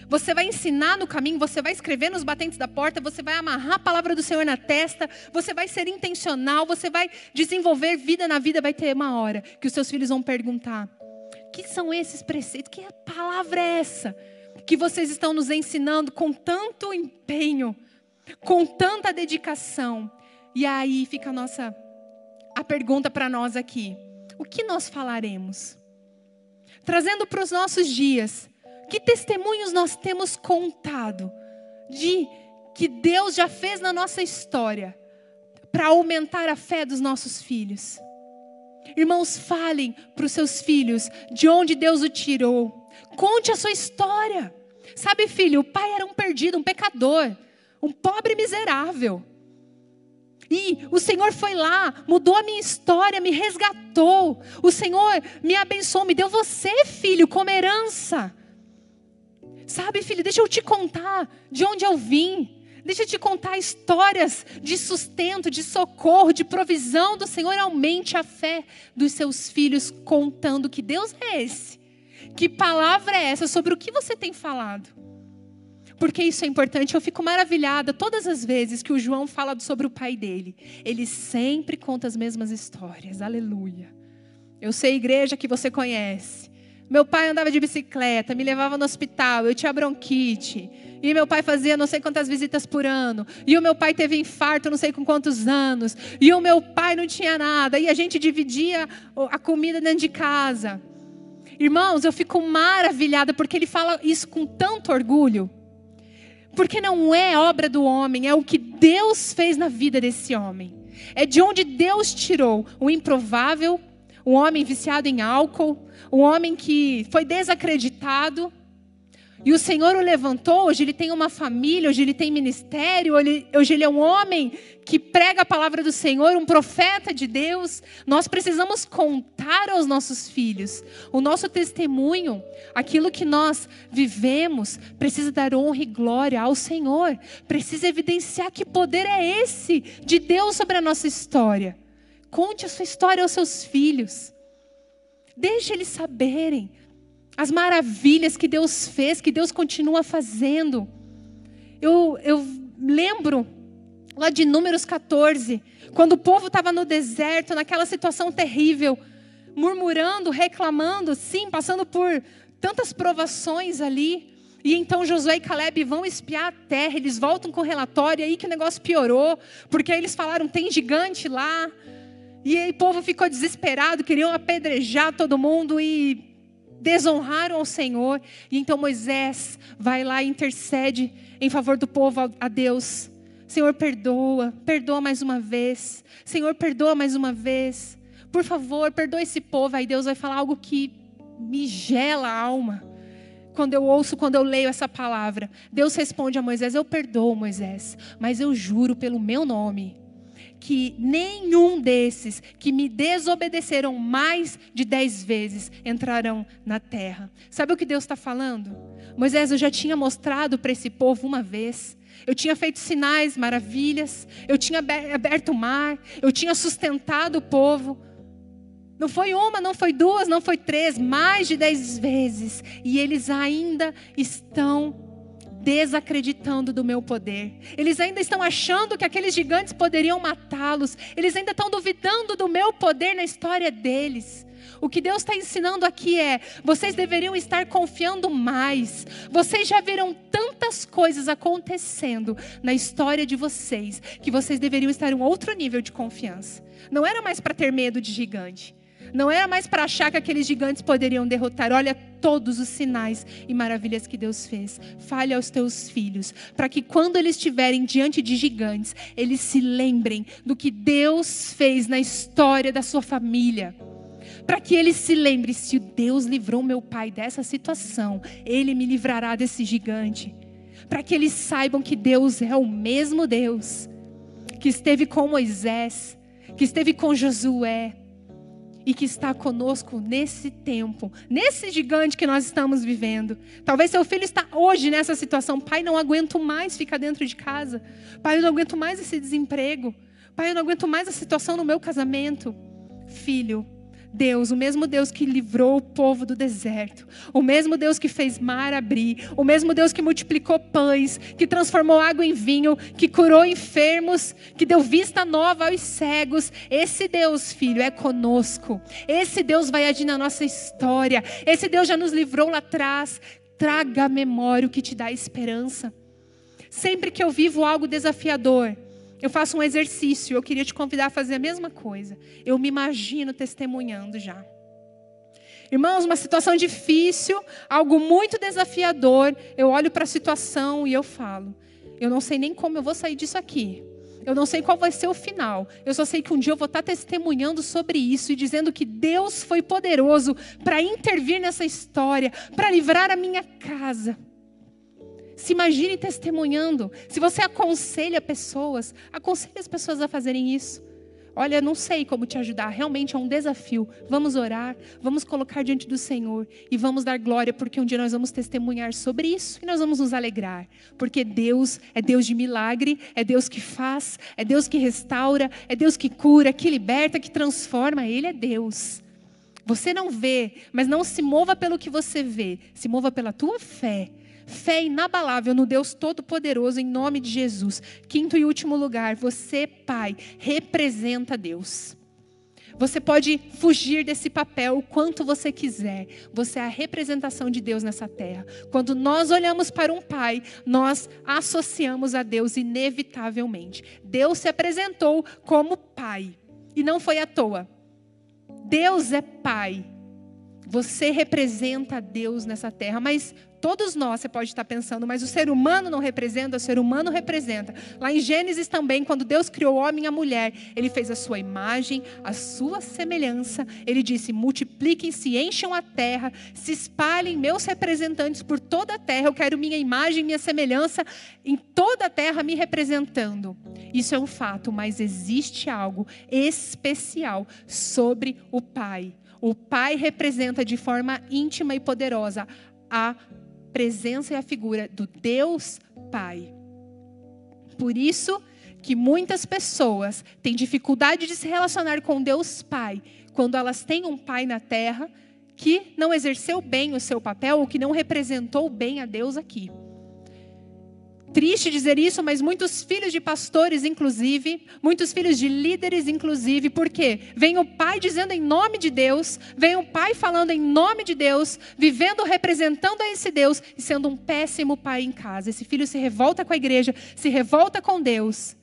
A: Você vai ensinar no caminho, você vai escrever nos batentes da porta, você vai amarrar a palavra do Senhor na testa, você vai ser intencional, você vai desenvolver vida na vida. Vai ter uma hora que os seus filhos vão perguntar: que são esses preceitos? Que palavra é essa? Que vocês estão nos ensinando com tanto empenho, com tanta dedicação. E aí fica a nossa a pergunta para nós aqui: o que nós falaremos? Trazendo para os nossos dias, que testemunhos nós temos contado de que Deus já fez na nossa história para aumentar a fé dos nossos filhos? Irmãos, falem para os seus filhos de onde Deus o tirou. Conte a sua história. Sabe, filho, o pai era um perdido, um pecador, um pobre miserável. E o Senhor foi lá, mudou a minha história, me resgatou. O Senhor me abençoou, me deu você, filho, como herança. Sabe, filho, deixa eu te contar de onde eu vim. Deixa eu te contar histórias de sustento, de socorro, de provisão do Senhor. Aumente a fé dos seus filhos, contando que Deus é esse. Que palavra é essa sobre o que você tem falado? Porque isso é importante. Eu fico maravilhada todas as vezes que o João fala sobre o pai dele. Ele sempre conta as mesmas histórias. Aleluia. Eu sei, igreja, que você conhece. Meu pai andava de bicicleta, me levava no hospital, eu tinha bronquite. E meu pai fazia não sei quantas visitas por ano. E o meu pai teve infarto não sei com quantos anos. E o meu pai não tinha nada. E a gente dividia a comida dentro de casa. Irmãos, eu fico maravilhada porque ele fala isso com tanto orgulho. Porque não é obra do homem, é o que Deus fez na vida desse homem. É de onde Deus tirou o improvável, um homem viciado em álcool, um homem que foi desacreditado. E o Senhor o levantou, hoje ele tem uma família, hoje ele tem ministério, hoje ele é um homem que prega a palavra do Senhor, um profeta de Deus. Nós precisamos contar aos nossos filhos o nosso testemunho, aquilo que nós vivemos, precisa dar honra e glória ao Senhor, precisa evidenciar que poder é esse de Deus sobre a nossa história. Conte a sua história aos seus filhos. Deixe eles saberem as maravilhas que Deus fez, que Deus continua fazendo. Eu, eu lembro lá de Números 14, quando o povo estava no deserto, naquela situação terrível, murmurando, reclamando, sim, passando por tantas provações ali. E então Josué e Caleb vão espiar a terra, eles voltam com o relatório, aí que o negócio piorou, porque aí eles falaram: tem gigante lá. E aí o povo ficou desesperado, queriam apedrejar todo mundo e desonraram ao Senhor. E então Moisés vai lá e intercede em favor do povo a Deus. Senhor, perdoa, perdoa mais uma vez. Senhor, perdoa mais uma vez. Por favor, perdoa esse povo. Aí Deus vai falar algo que me gela a alma. Quando eu ouço, quando eu leio essa palavra, Deus responde a Moisés: Eu perdoo, Moisés, mas eu juro pelo meu nome que nenhum desses que me desobedeceram mais de dez vezes entrarão na terra. Sabe o que Deus está falando? Moisés, eu já tinha mostrado para esse povo uma vez. Eu tinha feito sinais, maravilhas. Eu tinha aberto o mar. Eu tinha sustentado o povo. Não foi uma, não foi duas, não foi três, mais de dez vezes. E eles ainda estão desacreditando do meu poder. Eles ainda estão achando que aqueles gigantes poderiam matá-los. Eles ainda estão duvidando do meu poder na história deles. O que Deus está ensinando aqui é: vocês deveriam estar confiando mais. Vocês já viram tantas coisas acontecendo na história de vocês que vocês deveriam estar em um outro nível de confiança. Não era mais para ter medo de gigante. Não era mais para achar que aqueles gigantes poderiam derrotar. Olha todos os sinais e maravilhas que Deus fez. Fale aos teus filhos, para que quando eles estiverem diante de gigantes, eles se lembrem do que Deus fez na história da sua família. Para que eles se lembrem: se Deus livrou meu pai dessa situação, ele me livrará desse gigante. Para que eles saibam que Deus é o mesmo Deus que esteve com Moisés, que esteve com Josué e que está conosco nesse tempo, nesse gigante que nós estamos vivendo. Talvez seu filho está hoje nessa situação, pai, não aguento mais ficar dentro de casa. Pai, eu não aguento mais esse desemprego. Pai, eu não aguento mais a situação no meu casamento. Filho, Deus, o mesmo Deus que livrou o povo do deserto, o mesmo Deus que fez mar abrir, o mesmo Deus que multiplicou pães, que transformou água em vinho, que curou enfermos, que deu vista nova aos cegos. Esse Deus, filho, é conosco. Esse Deus vai agir na nossa história. Esse Deus já nos livrou lá atrás. Traga a memória o que te dá esperança. Sempre que eu vivo algo desafiador, eu faço um exercício, eu queria te convidar a fazer a mesma coisa. Eu me imagino testemunhando já. Irmãos, uma situação difícil, algo muito desafiador. Eu olho para a situação e eu falo: eu não sei nem como eu vou sair disso aqui. Eu não sei qual vai ser o final. Eu só sei que um dia eu vou estar testemunhando sobre isso e dizendo que Deus foi poderoso para intervir nessa história, para livrar a minha casa. Se imagine testemunhando. Se você aconselha pessoas, aconselhe as pessoas a fazerem isso. Olha, não sei como te ajudar, realmente é um desafio. Vamos orar, vamos colocar diante do Senhor e vamos dar glória, porque um dia nós vamos testemunhar sobre isso e nós vamos nos alegrar. Porque Deus é Deus de milagre, é Deus que faz, é Deus que restaura, é Deus que cura, que liberta, que transforma. Ele é Deus. Você não vê, mas não se mova pelo que você vê, se mova pela tua fé Fé inabalável no Deus Todo-Poderoso, em nome de Jesus. Quinto e último lugar, você, pai, representa Deus. Você pode fugir desse papel o quanto você quiser. Você é a representação de Deus nessa terra. Quando nós olhamos para um pai, nós associamos a Deus inevitavelmente. Deus se apresentou como pai. E não foi à toa. Deus é pai. Você representa Deus nessa terra, mas Todos nós, você pode estar pensando, mas o ser humano não representa, o ser humano representa. Lá em Gênesis também, quando Deus criou o homem e a mulher, ele fez a sua imagem, a sua semelhança. Ele disse: multipliquem-se, encham a terra, se espalhem meus representantes por toda a terra. Eu quero minha imagem, minha semelhança em toda a terra me representando. Isso é um fato, mas existe algo especial sobre o Pai. O Pai representa de forma íntima e poderosa a presença e a figura do Deus Pai. Por isso que muitas pessoas têm dificuldade de se relacionar com Deus Pai, quando elas têm um pai na terra que não exerceu bem o seu papel ou que não representou bem a Deus aqui. Triste dizer isso, mas muitos filhos de pastores, inclusive, muitos filhos de líderes, inclusive, porque vem o pai dizendo em nome de Deus, vem o pai falando em nome de Deus, vivendo representando a esse Deus e sendo um péssimo pai em casa. Esse filho se revolta com a igreja, se revolta com Deus.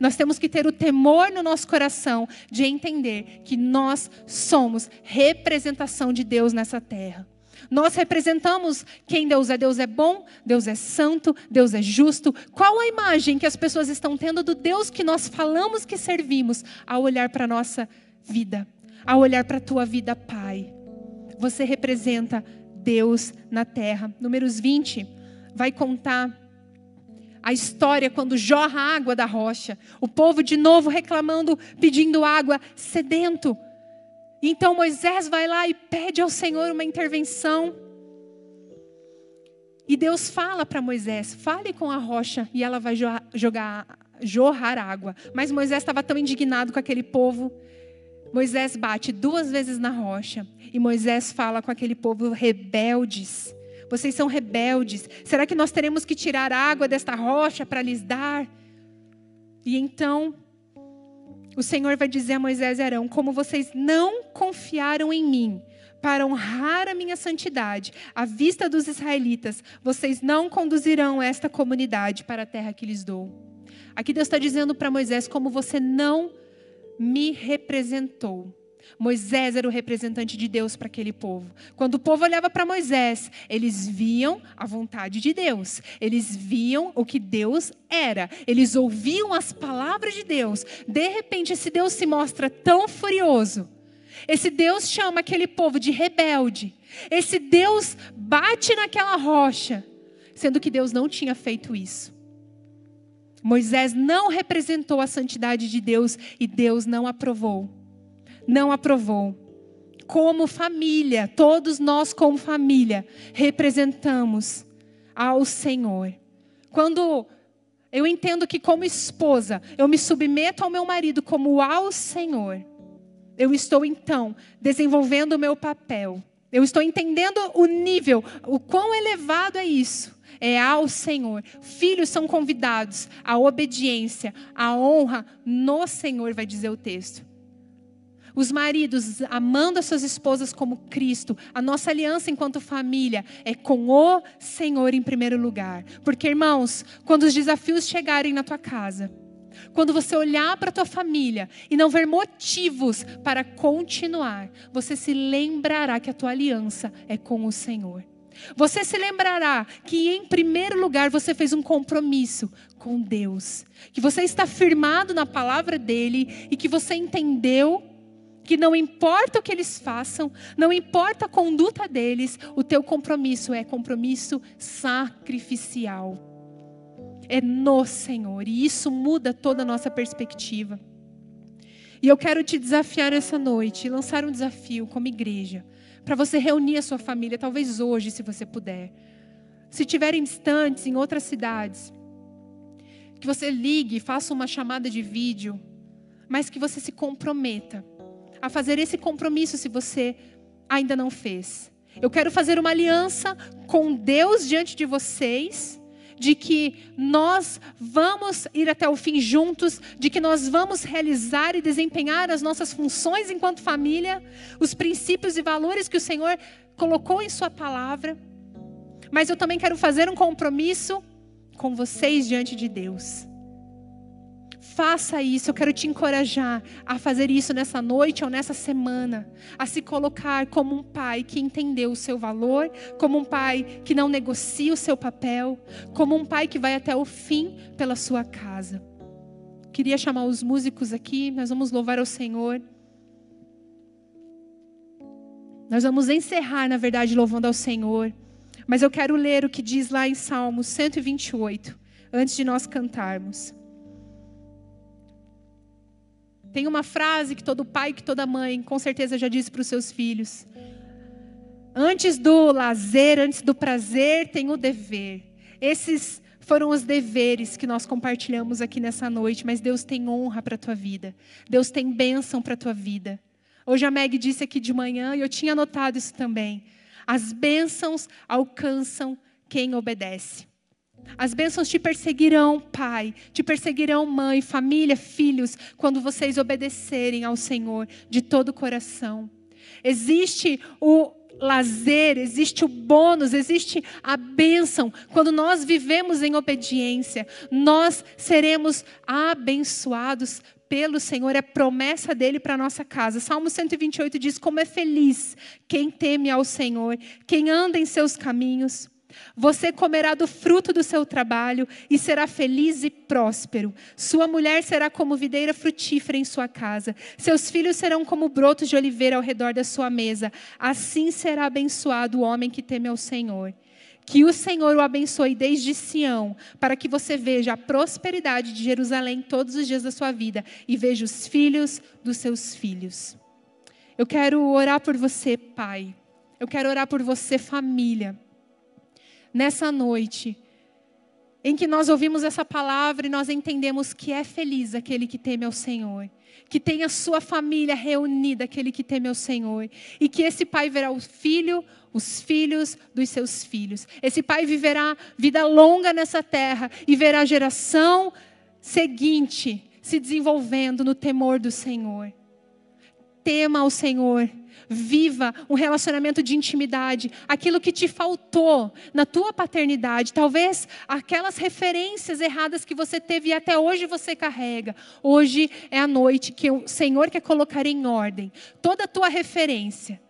A: Nós temos que ter o temor no nosso coração de entender que nós somos representação de Deus nessa terra. Nós representamos quem Deus é. Deus é bom, Deus é santo, Deus é justo. Qual a imagem que as pessoas estão tendo do Deus que nós falamos que servimos ao olhar para a nossa vida, ao olhar para a tua vida, Pai? Você representa Deus na terra. Números 20 vai contar a história quando jorra água da rocha. O povo de novo reclamando, pedindo água, sedento. Então Moisés vai lá e pede ao Senhor uma intervenção. E Deus fala para Moisés: fale com a rocha e ela vai jogar, jorrar água. Mas Moisés estava tão indignado com aquele povo. Moisés bate duas vezes na rocha. E Moisés fala com aquele povo rebeldes. Vocês são rebeldes. Será que nós teremos que tirar água desta rocha para lhes dar? E então o Senhor vai dizer a Moisés e Arão: Como vocês não confiaram em mim para honrar a minha santidade à vista dos israelitas, vocês não conduzirão esta comunidade para a terra que lhes dou. Aqui Deus está dizendo para Moisés: Como você não me representou. Moisés era o representante de Deus para aquele povo. Quando o povo olhava para Moisés, eles viam a vontade de Deus, eles viam o que Deus era, eles ouviam as palavras de Deus. De repente, esse Deus se mostra tão furioso. Esse Deus chama aquele povo de rebelde. Esse Deus bate naquela rocha, sendo que Deus não tinha feito isso. Moisés não representou a santidade de Deus e Deus não aprovou não aprovou. Como família, todos nós, como família, representamos ao Senhor. Quando eu entendo que, como esposa, eu me submeto ao meu marido como ao Senhor, eu estou então desenvolvendo o meu papel. Eu estou entendendo o nível, o quão elevado é isso. É ao Senhor. Filhos são convidados à obediência, à honra no Senhor, vai dizer o texto. Os maridos amando as suas esposas como Cristo. A nossa aliança enquanto família é com o Senhor em primeiro lugar. Porque, irmãos, quando os desafios chegarem na tua casa, quando você olhar para a tua família e não ver motivos para continuar, você se lembrará que a tua aliança é com o Senhor. Você se lembrará que, em primeiro lugar, você fez um compromisso com Deus, que você está firmado na palavra dele e que você entendeu que não importa o que eles façam, não importa a conduta deles, o teu compromisso é compromisso sacrificial. É no Senhor, e isso muda toda a nossa perspectiva. E eu quero te desafiar essa noite, lançar um desafio como igreja, para você reunir a sua família, talvez hoje, se você puder. Se tiverem distantes em outras cidades, que você ligue, faça uma chamada de vídeo, mas que você se comprometa a fazer esse compromisso se você ainda não fez. Eu quero fazer uma aliança com Deus diante de vocês, de que nós vamos ir até o fim juntos, de que nós vamos realizar e desempenhar as nossas funções enquanto família, os princípios e valores que o Senhor colocou em Sua palavra. Mas eu também quero fazer um compromisso com vocês diante de Deus. Faça isso, eu quero te encorajar a fazer isso nessa noite ou nessa semana, a se colocar como um pai que entendeu o seu valor, como um pai que não negocia o seu papel, como um pai que vai até o fim pela sua casa. Queria chamar os músicos aqui, nós vamos louvar ao Senhor. Nós vamos encerrar, na verdade, louvando ao Senhor. Mas eu quero ler o que diz lá em Salmos 128, antes de nós cantarmos. Tem uma frase que todo pai, que toda mãe, com certeza já disse para os seus filhos: Antes do lazer, antes do prazer, tem o dever. Esses foram os deveres que nós compartilhamos aqui nessa noite, mas Deus tem honra para a tua vida. Deus tem bênção para a tua vida. Hoje a Meg disse aqui de manhã, e eu tinha notado isso também. As bênçãos alcançam quem obedece. As bênçãos te perseguirão, pai, te perseguirão, mãe, família, filhos, quando vocês obedecerem ao Senhor de todo o coração. Existe o lazer, existe o bônus, existe a bênção. Quando nós vivemos em obediência, nós seremos abençoados pelo Senhor, é promessa dele para nossa casa. Salmo 128 diz: Como é feliz quem teme ao Senhor, quem anda em seus caminhos. Você comerá do fruto do seu trabalho e será feliz e próspero. Sua mulher será como videira frutífera em sua casa. Seus filhos serão como brotos de oliveira ao redor da sua mesa. Assim será abençoado o homem que teme ao Senhor. Que o Senhor o abençoe desde Sião, para que você veja a prosperidade de Jerusalém todos os dias da sua vida e veja os filhos dos seus filhos. Eu quero orar por você, pai. Eu quero orar por você, família nessa noite, em que nós ouvimos essa palavra e nós entendemos que é feliz aquele que teme ao Senhor, que tem a sua família reunida, aquele que teme ao Senhor, e que esse pai verá o filho, os filhos dos seus filhos. Esse pai viverá vida longa nessa terra e verá a geração seguinte se desenvolvendo no temor do Senhor. Tema ao Senhor Viva um relacionamento de intimidade, aquilo que te faltou na tua paternidade, talvez aquelas referências erradas que você teve e até hoje você carrega. Hoje é a noite que o Senhor quer colocar em ordem toda a tua referência.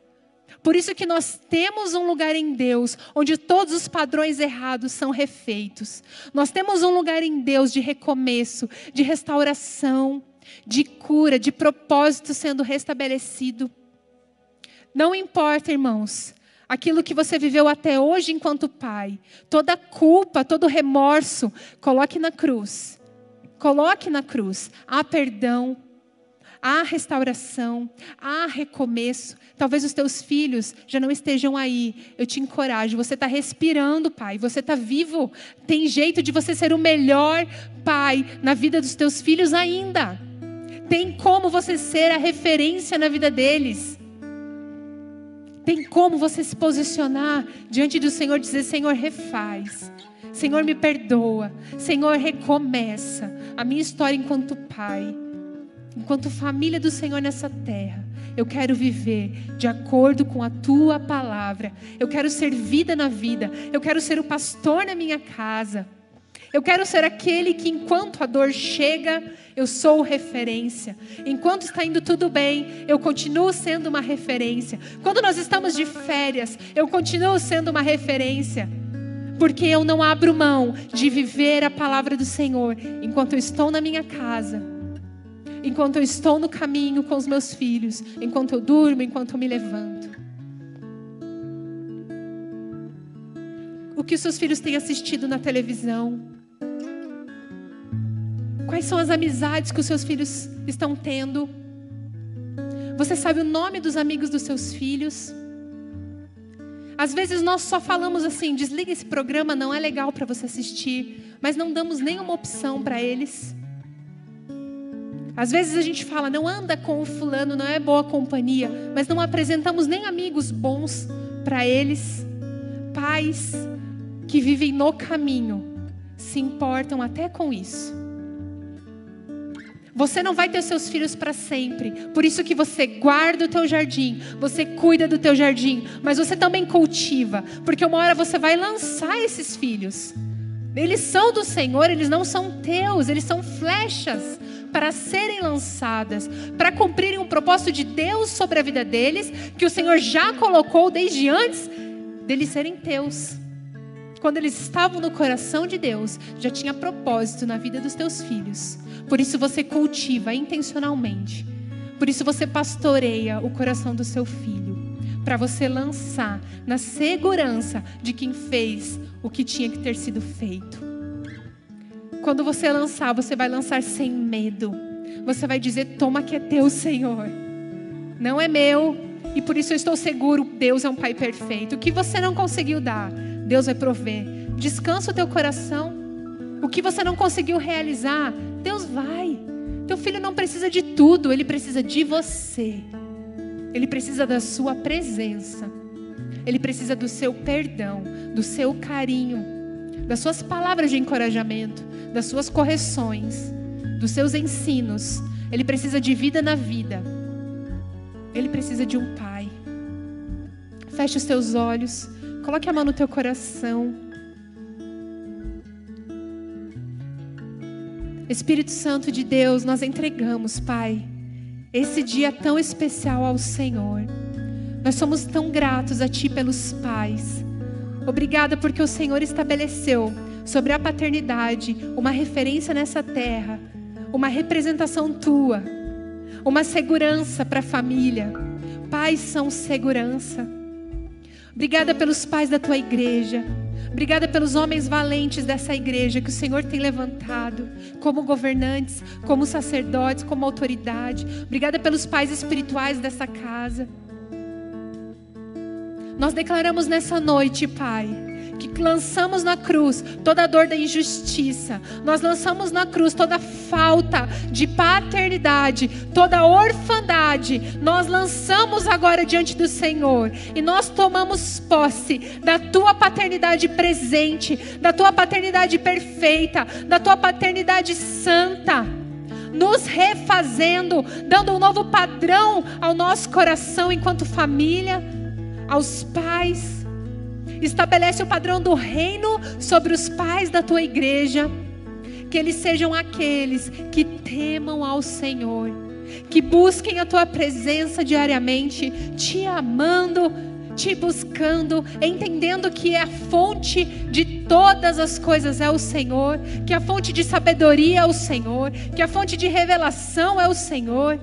A: Por isso que nós temos um lugar em Deus onde todos os padrões errados são refeitos. Nós temos um lugar em Deus de recomeço, de restauração, de cura, de propósito sendo restabelecido. Não importa, irmãos, aquilo que você viveu até hoje enquanto pai, toda culpa, todo remorso, coloque na cruz. Coloque na cruz. Há perdão, há restauração, há recomeço. Talvez os teus filhos já não estejam aí. Eu te encorajo. Você está respirando, pai. Você está vivo. Tem jeito de você ser o melhor pai na vida dos teus filhos ainda. Tem como você ser a referência na vida deles. Tem como você se posicionar diante do Senhor e dizer: Senhor, refaz. Senhor, me perdoa. Senhor, recomeça a minha história enquanto pai, enquanto família do Senhor nessa terra. Eu quero viver de acordo com a tua palavra. Eu quero ser vida na vida. Eu quero ser o pastor na minha casa. Eu quero ser aquele que, enquanto a dor chega, eu sou referência. Enquanto está indo tudo bem, eu continuo sendo uma referência. Quando nós estamos de férias, eu continuo sendo uma referência. Porque eu não abro mão de viver a palavra do Senhor enquanto eu estou na minha casa, enquanto eu estou no caminho com os meus filhos, enquanto eu durmo, enquanto eu me levanto. O que os seus filhos têm assistido na televisão? Quais são as amizades que os seus filhos estão tendo? Você sabe o nome dos amigos dos seus filhos? Às vezes nós só falamos assim: desliga esse programa, não é legal para você assistir, mas não damos nenhuma opção para eles. Às vezes a gente fala, não anda com o fulano, não é boa companhia, mas não apresentamos nem amigos bons para eles. Pais que vivem no caminho se importam até com isso. Você não vai ter seus filhos para sempre. Por isso que você guarda o teu jardim, você cuida do teu jardim, mas você também cultiva, porque uma hora você vai lançar esses filhos. Eles são do Senhor, eles não são teus, eles são flechas para serem lançadas, para cumprirem um propósito de Deus sobre a vida deles, que o Senhor já colocou desde antes deles serem teus. Quando eles estavam no coração de Deus, já tinha propósito na vida dos teus filhos. Por isso você cultiva intencionalmente. Por isso você pastoreia o coração do seu filho. Para você lançar na segurança de quem fez o que tinha que ter sido feito. Quando você lançar, você vai lançar sem medo. Você vai dizer: Toma que é teu, Senhor. Não é meu. E por isso eu estou seguro: Deus é um Pai perfeito. O que você não conseguiu dar, Deus vai prover. Descansa o teu coração. O que você não conseguiu realizar, Deus vai. Teu filho não precisa de tudo, ele precisa de você. Ele precisa da sua presença. Ele precisa do seu perdão, do seu carinho, das suas palavras de encorajamento, das suas correções, dos seus ensinos. Ele precisa de vida na vida. Ele precisa de um pai. Feche os teus olhos, coloque a mão no teu coração. Espírito Santo de Deus, nós entregamos, Pai, esse dia tão especial ao Senhor. Nós somos tão gratos a Ti pelos pais. Obrigada porque o Senhor estabeleceu sobre a paternidade uma referência nessa terra, uma representação tua, uma segurança para a família. Pais são segurança. Obrigada pelos pais da tua igreja. Obrigada pelos homens valentes dessa igreja que o Senhor tem levantado como governantes, como sacerdotes, como autoridade. Obrigada pelos pais espirituais dessa casa. Nós declaramos nessa noite, Pai, que lançamos na cruz toda a dor da injustiça, nós lançamos na cruz toda a falta de paternidade, toda a orfandade, nós lançamos agora diante do Senhor e nós tomamos posse da tua paternidade presente, da tua paternidade perfeita, da tua paternidade santa nos refazendo, dando um novo padrão ao nosso coração enquanto família, aos pais, Estabelece o padrão do reino sobre os pais da tua igreja. Que eles sejam aqueles que temam ao Senhor, que busquem a tua presença diariamente, te amando, te buscando, entendendo que a fonte de todas as coisas é o Senhor, que a fonte de sabedoria é o Senhor, que a fonte de revelação é o Senhor.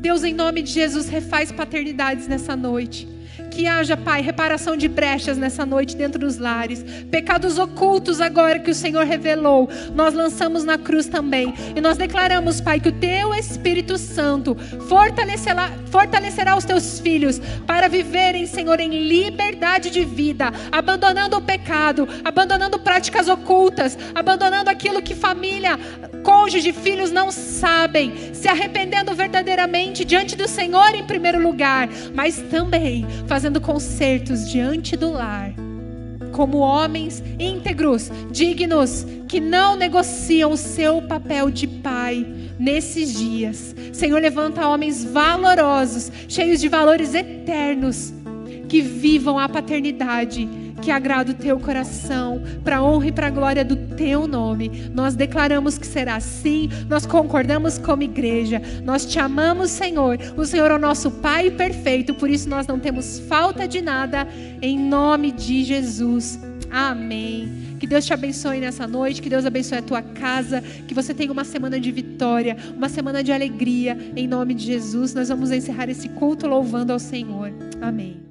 A: Deus, em nome de Jesus, refaz paternidades nessa noite. Que haja, Pai, reparação de brechas nessa noite dentro dos lares. Pecados ocultos agora que o Senhor revelou, nós lançamos na cruz também. E nós declaramos, Pai, que o Teu Espírito Santo fortalecerá, fortalecerá os Teus filhos para viverem, Senhor, em liberdade de vida, abandonando o pecado, abandonando práticas ocultas, abandonando aquilo que família, cônjuge, filhos não sabem, se arrependendo verdadeiramente diante do Senhor em primeiro lugar, mas também fazendo concertos diante do lar, como homens íntegros, dignos, que não negociam o seu papel de pai nesses dias. Senhor, levanta homens valorosos, cheios de valores eternos, que vivam a paternidade que agrada o teu coração, para a honra e para a glória do teu nome. Nós declaramos que será assim, nós concordamos como igreja, nós te amamos, Senhor. O Senhor é o nosso Pai perfeito, por isso nós não temos falta de nada, em nome de Jesus. Amém. Que Deus te abençoe nessa noite, que Deus abençoe a tua casa, que você tenha uma semana de vitória, uma semana de alegria, em nome de Jesus. Nós vamos encerrar esse culto louvando ao Senhor. Amém.